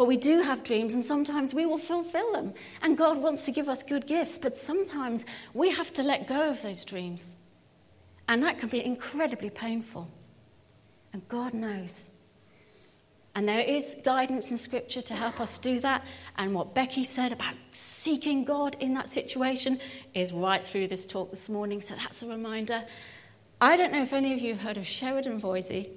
But we do have dreams, and sometimes we will fulfill them. And God wants to give us good gifts, but sometimes we have to let go of those dreams. And that can be incredibly painful. And God knows. And there is guidance in Scripture to help us do that. And what Becky said about seeking God in that situation is right through this talk this morning. So that's a reminder. I don't know if any of you have heard of Sheridan Voysey.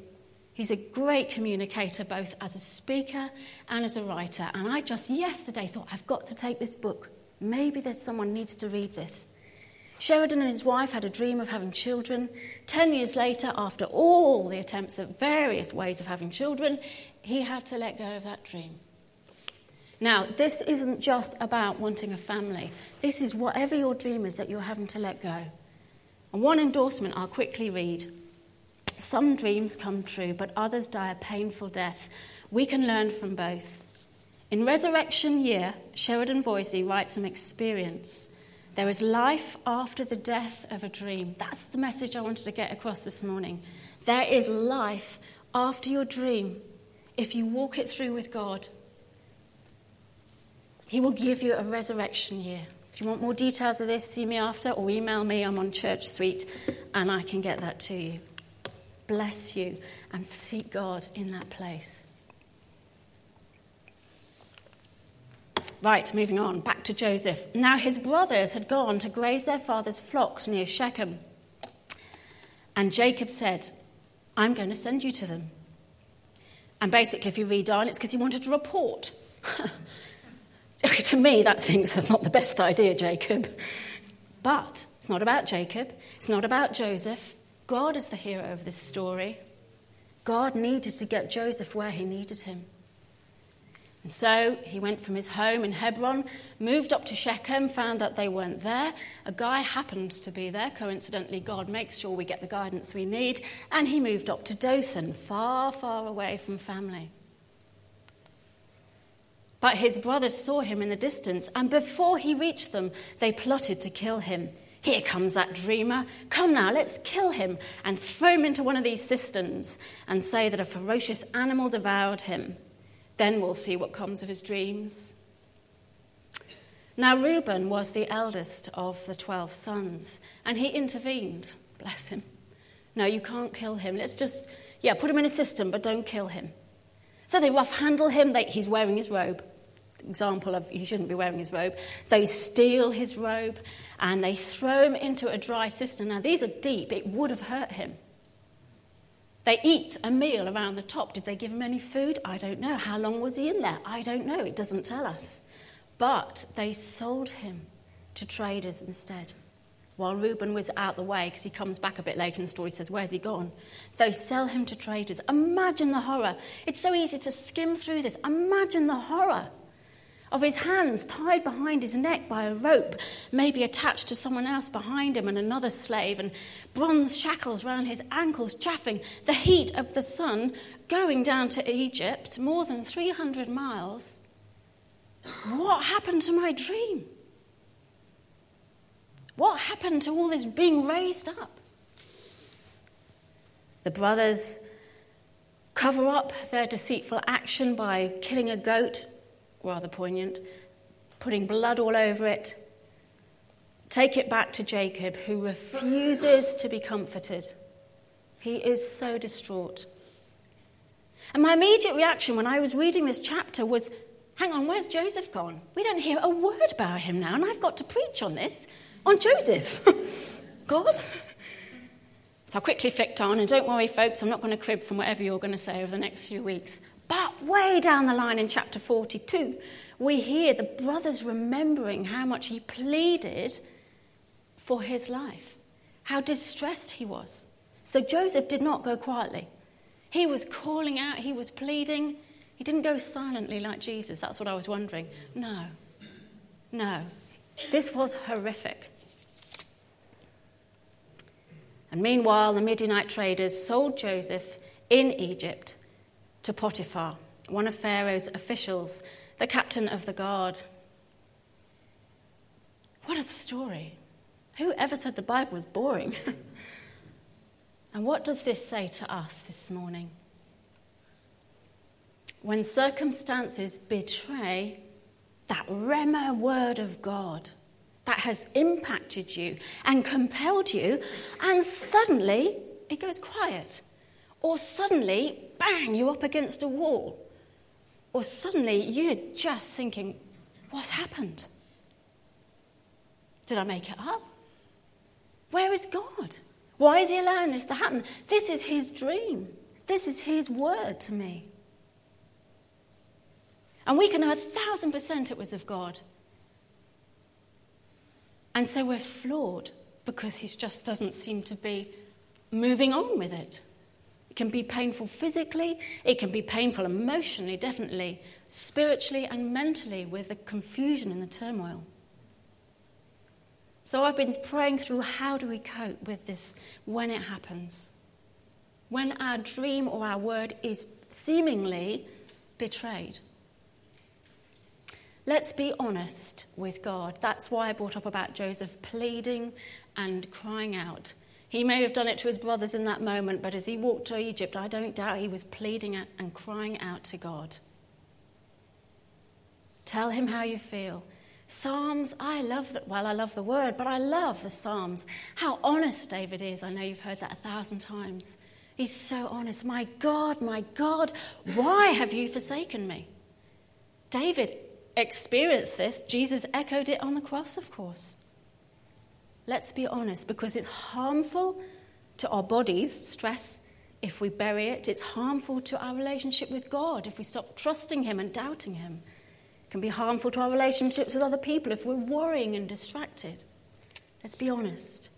He's a great communicator, both as a speaker and as a writer. And I just yesterday thought, I've got to take this book. Maybe there's someone needs to read this. Sheridan and his wife had a dream of having children. Ten years later, after all the attempts at various ways of having children, he had to let go of that dream. Now, this isn't just about wanting a family. This is whatever your dream is that you're having to let go. And one endorsement I'll quickly read. Some dreams come true, but others die a painful death. We can learn from both. In Resurrection Year, Sheridan Voysey writes from experience. There is life after the death of a dream. That's the message I wanted to get across this morning. There is life after your dream if you walk it through with God. He will give you a resurrection year. If you want more details of this, see me after or email me. I'm on Church Suite and I can get that to you. Bless you and seek God in that place. Right, moving on, back to Joseph. Now his brothers had gone to graze their father's flocks near Shechem. And Jacob said, I'm going to send you to them. And basically, if you read on, it's because he wanted to report. to me, that seems that's not the best idea, Jacob. But it's not about Jacob. It's not about Joseph. God is the hero of this story. God needed to get Joseph where he needed him. And so he went from his home in Hebron, moved up to Shechem, found that they weren't there. A guy happened to be there. Coincidentally, God makes sure we get the guidance we need. And he moved up to Dothan, far, far away from family. But his brothers saw him in the distance, and before he reached them, they plotted to kill him. Here comes that dreamer. Come now, let's kill him and throw him into one of these cisterns and say that a ferocious animal devoured him. Then we'll see what comes of his dreams. Now, Reuben was the eldest of the 12 sons, and he intervened. Bless him. No, you can't kill him. Let's just, yeah, put him in a system, but don't kill him. So they rough handle him. They, he's wearing his robe. Example of he shouldn't be wearing his robe. They steal his robe and they throw him into a dry cistern. Now, these are deep. It would have hurt him. They eat a meal around the top. Did they give him any food? I don't know. How long was he in there? I don't know. It doesn't tell us. But they sold him to traders instead. While Reuben was out the way, because he comes back a bit later in the story, says, Where's he gone? They sell him to traders. Imagine the horror. It's so easy to skim through this. Imagine the horror of his hands tied behind his neck by a rope, maybe attached to someone else behind him and another slave, and bronze shackles round his ankles, chaffing the heat of the sun, going down to Egypt, more than 300 miles. What happened to my dream? What happened to all this being raised up? The brothers cover up their deceitful action by killing a goat rather poignant, putting blood all over it. Take it back to Jacob, who refuses to be comforted. He is so distraught. And my immediate reaction when I was reading this chapter was hang on, where's Joseph gone? We don't hear a word about him now, and I've got to preach on this, on Joseph. God? So I quickly flicked on, and don't worry, folks, I'm not going to crib from whatever you're going to say over the next few weeks. But way down the line in chapter 42, we hear the brothers remembering how much he pleaded for his life, how distressed he was. So Joseph did not go quietly. He was calling out, he was pleading. He didn't go silently like Jesus. That's what I was wondering. No, no. This was horrific. And meanwhile, the Midianite traders sold Joseph in Egypt to Potiphar, one of Pharaoh's officials, the captain of the guard. What a story. Who ever said the Bible was boring? and what does this say to us this morning? when circumstances betray that rhema word of God that has impacted you and compelled you, and suddenly it goes quiet. Or suddenly, bang, you're up against a wall. Or suddenly you're just thinking, what's happened? Did I make it up? Where is God? Why is He allowing this to happen? This is His dream. This is His word to me. And we can know a thousand percent it was of God. And so we're flawed because He just doesn't seem to be moving on with it. It can be painful physically, it can be painful emotionally, definitely, spiritually and mentally with the confusion and the turmoil. So I've been praying through how do we cope with this when it happens? When our dream or our word is seemingly betrayed. Let's be honest with God. That's why I brought up about Joseph pleading and crying out. He may have done it to his brothers in that moment, but as he walked to Egypt, I don't doubt he was pleading and crying out to God. Tell him how you feel. Psalms, I love that. Well, I love the word, but I love the Psalms. How honest David is. I know you've heard that a thousand times. He's so honest. My God, my God, why have you forsaken me? David experienced this. Jesus echoed it on the cross, of course. Let's be honest, because it's harmful to our bodies, stress, if we bury it. It's harmful to our relationship with God if we stop trusting Him and doubting Him It can be harmful to our relationships with other people if we're worrying and distracted. Let's be honest.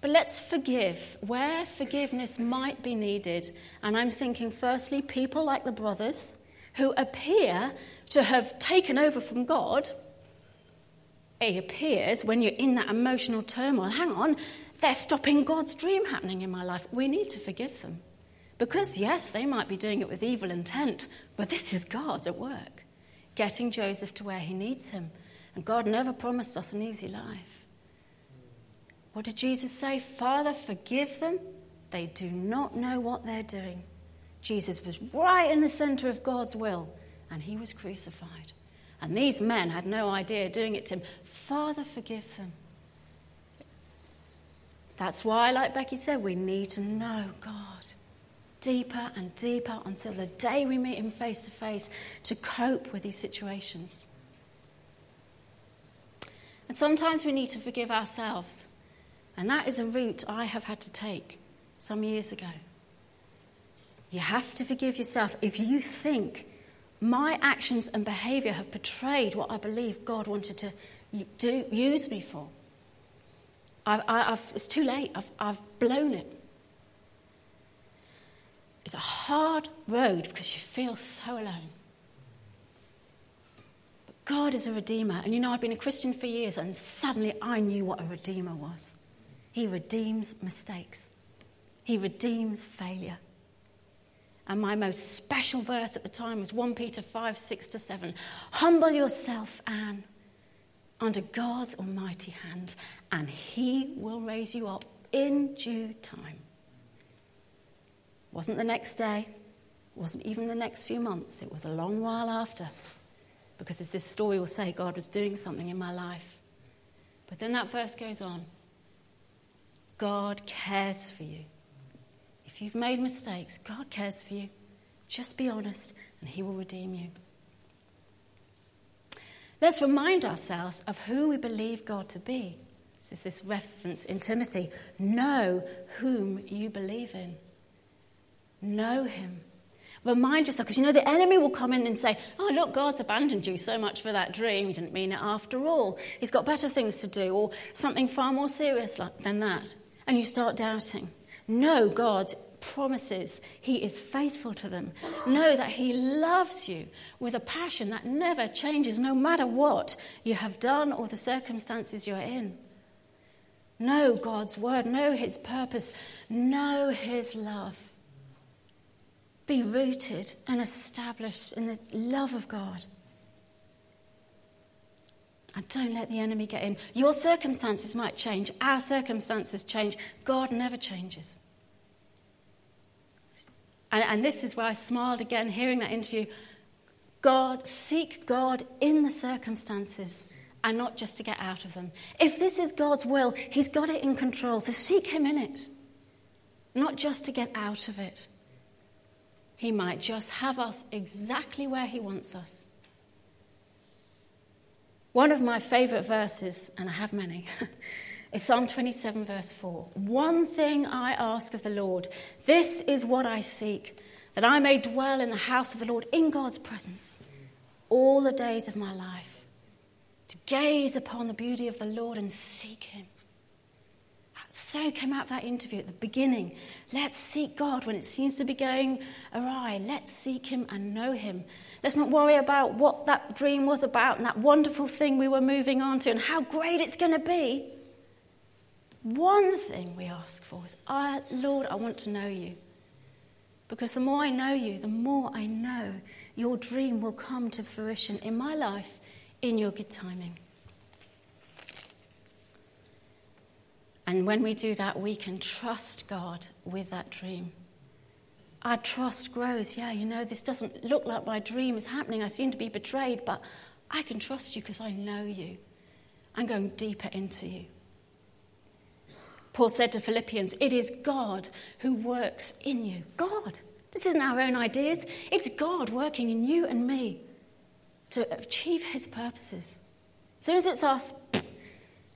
But let's forgive where forgiveness might be needed. And I'm thinking, firstly, people like the brothers who appear to have taken over from God. It appears when you're in that emotional turmoil, hang on, they're stopping God's dream happening in my life. We need to forgive them. Because, yes, they might be doing it with evil intent, but this is God at work, getting Joseph to where he needs him. And God never promised us an easy life. What did Jesus say? Father, forgive them. They do not know what they're doing. Jesus was right in the center of God's will, and he was crucified. And these men had no idea doing it to him. Father, forgive them. That's why, like Becky said, we need to know God deeper and deeper until the day we meet Him face to face to cope with these situations. And sometimes we need to forgive ourselves. And that is a route I have had to take some years ago. You have to forgive yourself if you think my actions and behavior have betrayed what I believe God wanted to do, use me for. I, I, it's too late. I've, I've blown it. It's a hard road because you feel so alone. But God is a redeemer. And you know, I've been a Christian for years, and suddenly I knew what a redeemer was. He redeems mistakes, He redeems failure. And my most special verse at the time was 1 Peter 5 6 to 7. Humble yourself, Anne, under God's almighty hand, and He will raise you up in due time. Wasn't the next day, wasn't even the next few months, it was a long while after. Because as this story will say, God was doing something in my life. But then that verse goes on God cares for you. If you've made mistakes, God cares for you. Just be honest, and He will redeem you. Let's remind ourselves of who we believe God to be. This is this reference in Timothy. Know whom you believe in. Know him. Remind yourself, because you know the enemy will come in and say, Oh, look, God's abandoned you so much for that dream. He didn't mean it after all. He's got better things to do, or something far more serious than that. And you start doubting. Know God promises He is faithful to them. Know that He loves you with a passion that never changes, no matter what you have done or the circumstances you're in. Know God's word, know His purpose, know His love be rooted and established in the love of God. And don't let the enemy get in. Your circumstances might change, our circumstances change. God never changes. And, and this is where I smiled again hearing that interview. God, seek God in the circumstances and not just to get out of them. If this is God's will, He's got it in control, so seek Him in it, not just to get out of it. He might just have us exactly where He wants us. One of my favourite verses, and I have many, is Psalm 27, verse 4. One thing I ask of the Lord, this is what I seek, that I may dwell in the house of the Lord in God's presence all the days of my life, to gaze upon the beauty of the Lord and seek Him. So came out that interview at the beginning. Let's seek God when it seems to be going awry. Let's seek Him and know Him. Let's not worry about what that dream was about and that wonderful thing we were moving on to and how great it's going to be. One thing we ask for is, I, Lord, I want to know you. Because the more I know you, the more I know your dream will come to fruition in my life in your good timing. And when we do that, we can trust God with that dream. Our trust grows. Yeah, you know, this doesn't look like my dream is happening. I seem to be betrayed, but I can trust you because I know you. I'm going deeper into you. Paul said to Philippians, It is God who works in you. God. This isn't our own ideas, it's God working in you and me to achieve his purposes. As soon as it's us,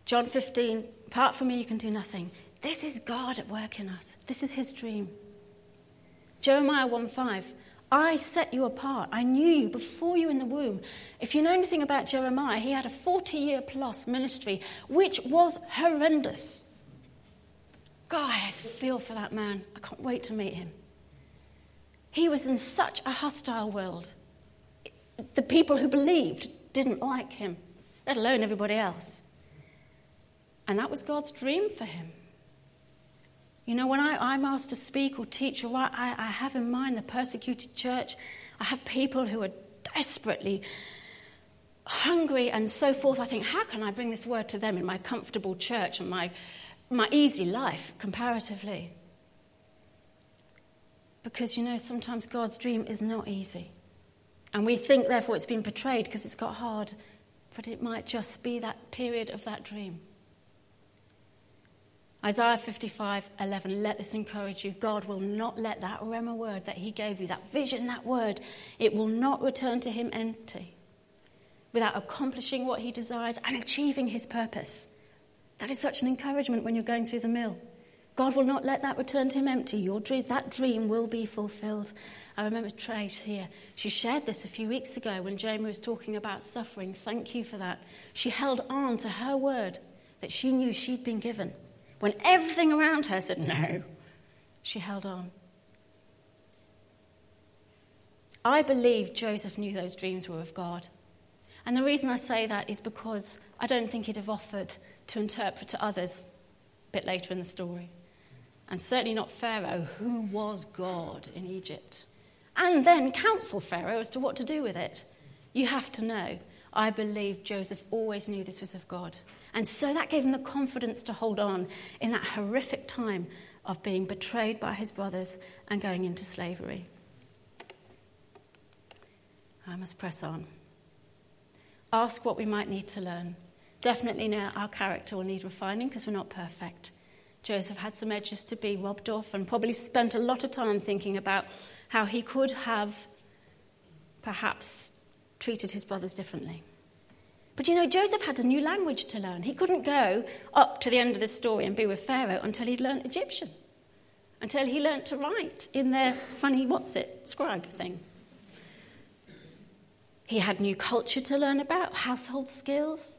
John 15, apart from me, you can do nothing. This is God at work in us. This is his dream. Jeremiah 1 5. I set you apart. I knew you before you in the womb. If you know anything about Jeremiah, he had a 40 year plus ministry, which was horrendous. God, I feel for that man. I can't wait to meet him. He was in such a hostile world. The people who believed didn't like him, let alone everybody else. And that was God's dream for him. You know, when I, am asked to speak or teach or I, I have in mind the persecuted church. I have people who are desperately hungry and so forth. I think, how can I bring this word to them in my comfortable church and my my easy life comparatively. Because, you know, sometimes God's dream is not easy. And we think, therefore, it's been portrayed because it's got hard, but it might just be that period of that dream. Isaiah 55 11, let this encourage you. God will not let that Rhema word that He gave you, that vision, that word, it will not return to Him empty without accomplishing what He desires and achieving His purpose. That is such an encouragement when you're going through the mill. God will not let that return to him empty. Your dream, that dream will be fulfilled. I remember Trace here. She shared this a few weeks ago when Jamie was talking about suffering. Thank you for that. She held on to her word that she knew she'd been given. When everything around her said no, she held on. I believe Joseph knew those dreams were of God. And the reason I say that is because I don't think he'd have offered to interpret to others a bit later in the story. And certainly not Pharaoh, who was God in Egypt. And then counsel Pharaoh as to what to do with it. You have to know. I believe Joseph always knew this was of God. And so that gave him the confidence to hold on in that horrific time of being betrayed by his brothers and going into slavery. I must press on. Ask what we might need to learn. Definitely now our character will need refining because we're not perfect. Joseph had some edges to be robbed off and probably spent a lot of time thinking about how he could have perhaps treated his brothers differently. But you know, Joseph had a new language to learn. He couldn't go up to the end of the story and be with Pharaoh until he'd learned Egyptian, until he learned to write in their funny, what's it, scribe thing. He had new culture to learn about, household skills.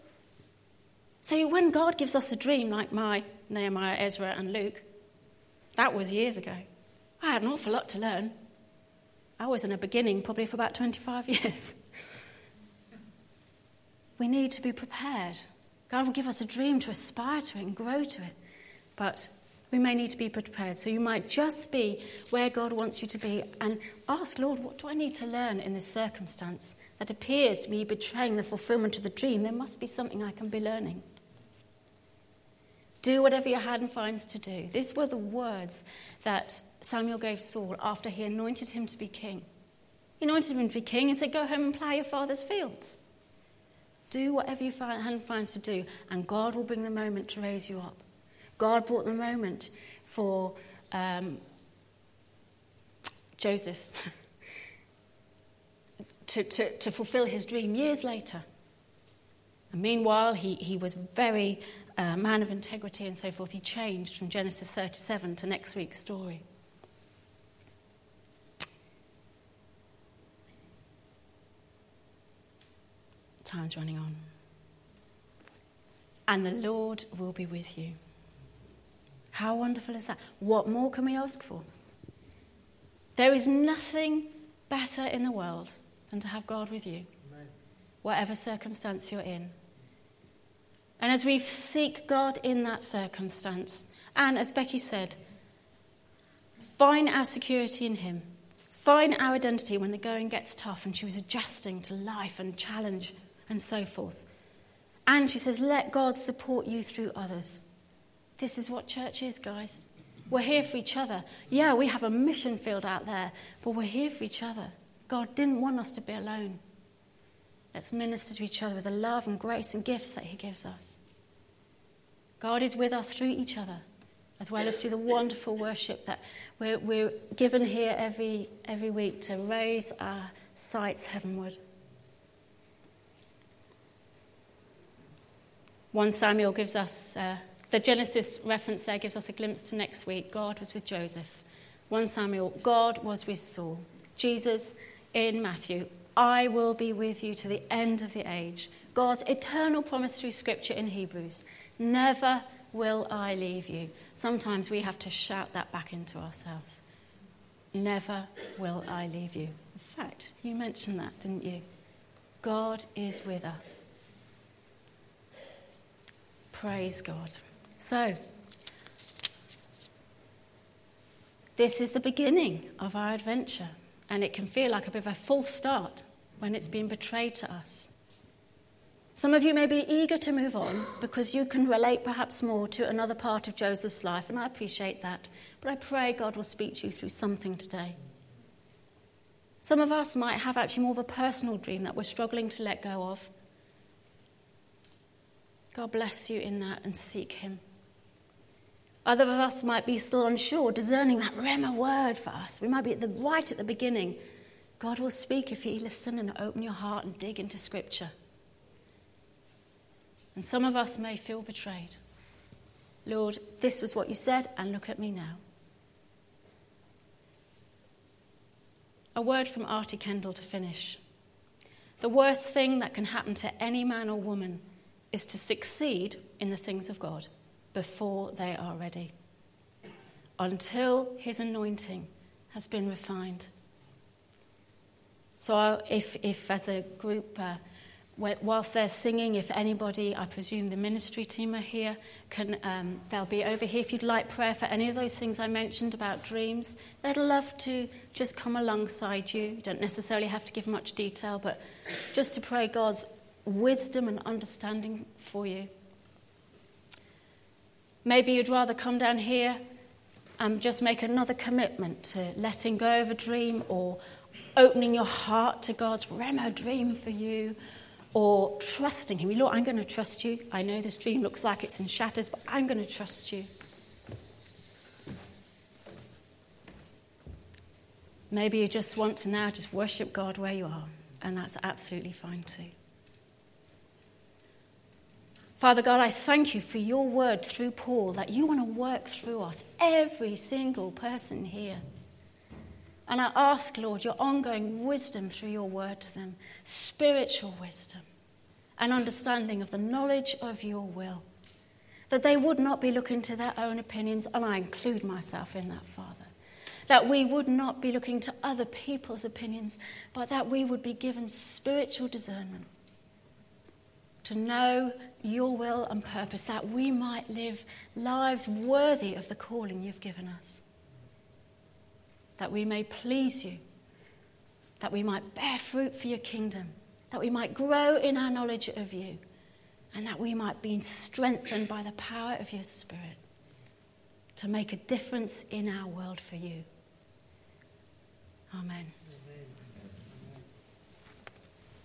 So when God gives us a dream like my Nehemiah, Ezra, and Luke, that was years ago. I had an awful lot to learn. I was in a beginning probably for about 25 years. we need to be prepared. God will give us a dream to aspire to it and grow to it. But we may need to be prepared. So you might just be where God wants you to be and ask, Lord, what do I need to learn in this circumstance that appears to be betraying the fulfillment of the dream? There must be something I can be learning. Do whatever your hand finds to do. These were the words that Samuel gave Saul after he anointed him to be king. He anointed him to be king and said, Go home and plough your father's fields. Do whatever your hand finds to do, and God will bring the moment to raise you up. God brought the moment for um, Joseph to, to, to fulfill his dream years later. And meanwhile, he, he was very uh, man of integrity and so forth. He changed from Genesis 37 to next week's story. Time's running on. And the Lord will be with you. How wonderful is that? What more can we ask for? There is nothing better in the world than to have God with you, whatever circumstance you're in. And as we seek God in that circumstance, and as Becky said, find our security in Him, find our identity when the going gets tough, and she was adjusting to life and challenge and so forth. And she says, let God support you through others. This is what church is, guys. We're here for each other. Yeah, we have a mission field out there, but we're here for each other. God didn't want us to be alone. Let's minister to each other with the love and grace and gifts that He gives us. God is with us through each other, as well as through the wonderful worship that we're, we're given here every, every week to raise our sights heavenward. 1 Samuel gives us, uh, the Genesis reference there gives us a glimpse to next week. God was with Joseph. 1 Samuel, God was with Saul. Jesus in Matthew, I will be with you to the end of the age. God's eternal promise through Scripture in Hebrews Never will I leave you. Sometimes we have to shout that back into ourselves. Never will I leave you. In fact, you mentioned that, didn't you? God is with us. Praise God. So, this is the beginning of our adventure, and it can feel like a bit of a full start when it's been betrayed to us. Some of you may be eager to move on because you can relate perhaps more to another part of Joseph's life, and I appreciate that. But I pray God will speak to you through something today. Some of us might have actually more of a personal dream that we're struggling to let go of. God bless you in that and seek Him. Other of us might be still unsure, discerning that Rhema word for us. We might be at the, right at the beginning. God will speak if you listen and open your heart and dig into Scripture. And some of us may feel betrayed. Lord, this was what you said, and look at me now. A word from R.T. Kendall to finish. The worst thing that can happen to any man or woman is to succeed in the things of God before they are ready, until his anointing has been refined. So, if, if as a group, uh, whilst they're singing, if anybody, I presume the ministry team are here, can, um, they'll be over here if you'd like prayer for any of those things I mentioned about dreams. They'd love to just come alongside you. You don't necessarily have to give much detail, but just to pray God's wisdom and understanding for you. Maybe you'd rather come down here and just make another commitment to letting go of a dream or opening your heart to God's Rhema dream for you or trusting Him. Lord, I'm going to trust you. I know this dream looks like it's in shatters, but I'm going to trust you. Maybe you just want to now just worship God where you are, and that's absolutely fine too. Father God, I thank you for your word through Paul that you want to work through us, every single person here. And I ask, Lord, your ongoing wisdom through your word to them, spiritual wisdom and understanding of the knowledge of your will. That they would not be looking to their own opinions, and I include myself in that, Father. That we would not be looking to other people's opinions, but that we would be given spiritual discernment to know your will and purpose, that we might live lives worthy of the calling you've given us that we may please you, that we might bear fruit for your kingdom, that we might grow in our knowledge of you, and that we might be strengthened by the power of your Spirit to make a difference in our world for you. Amen.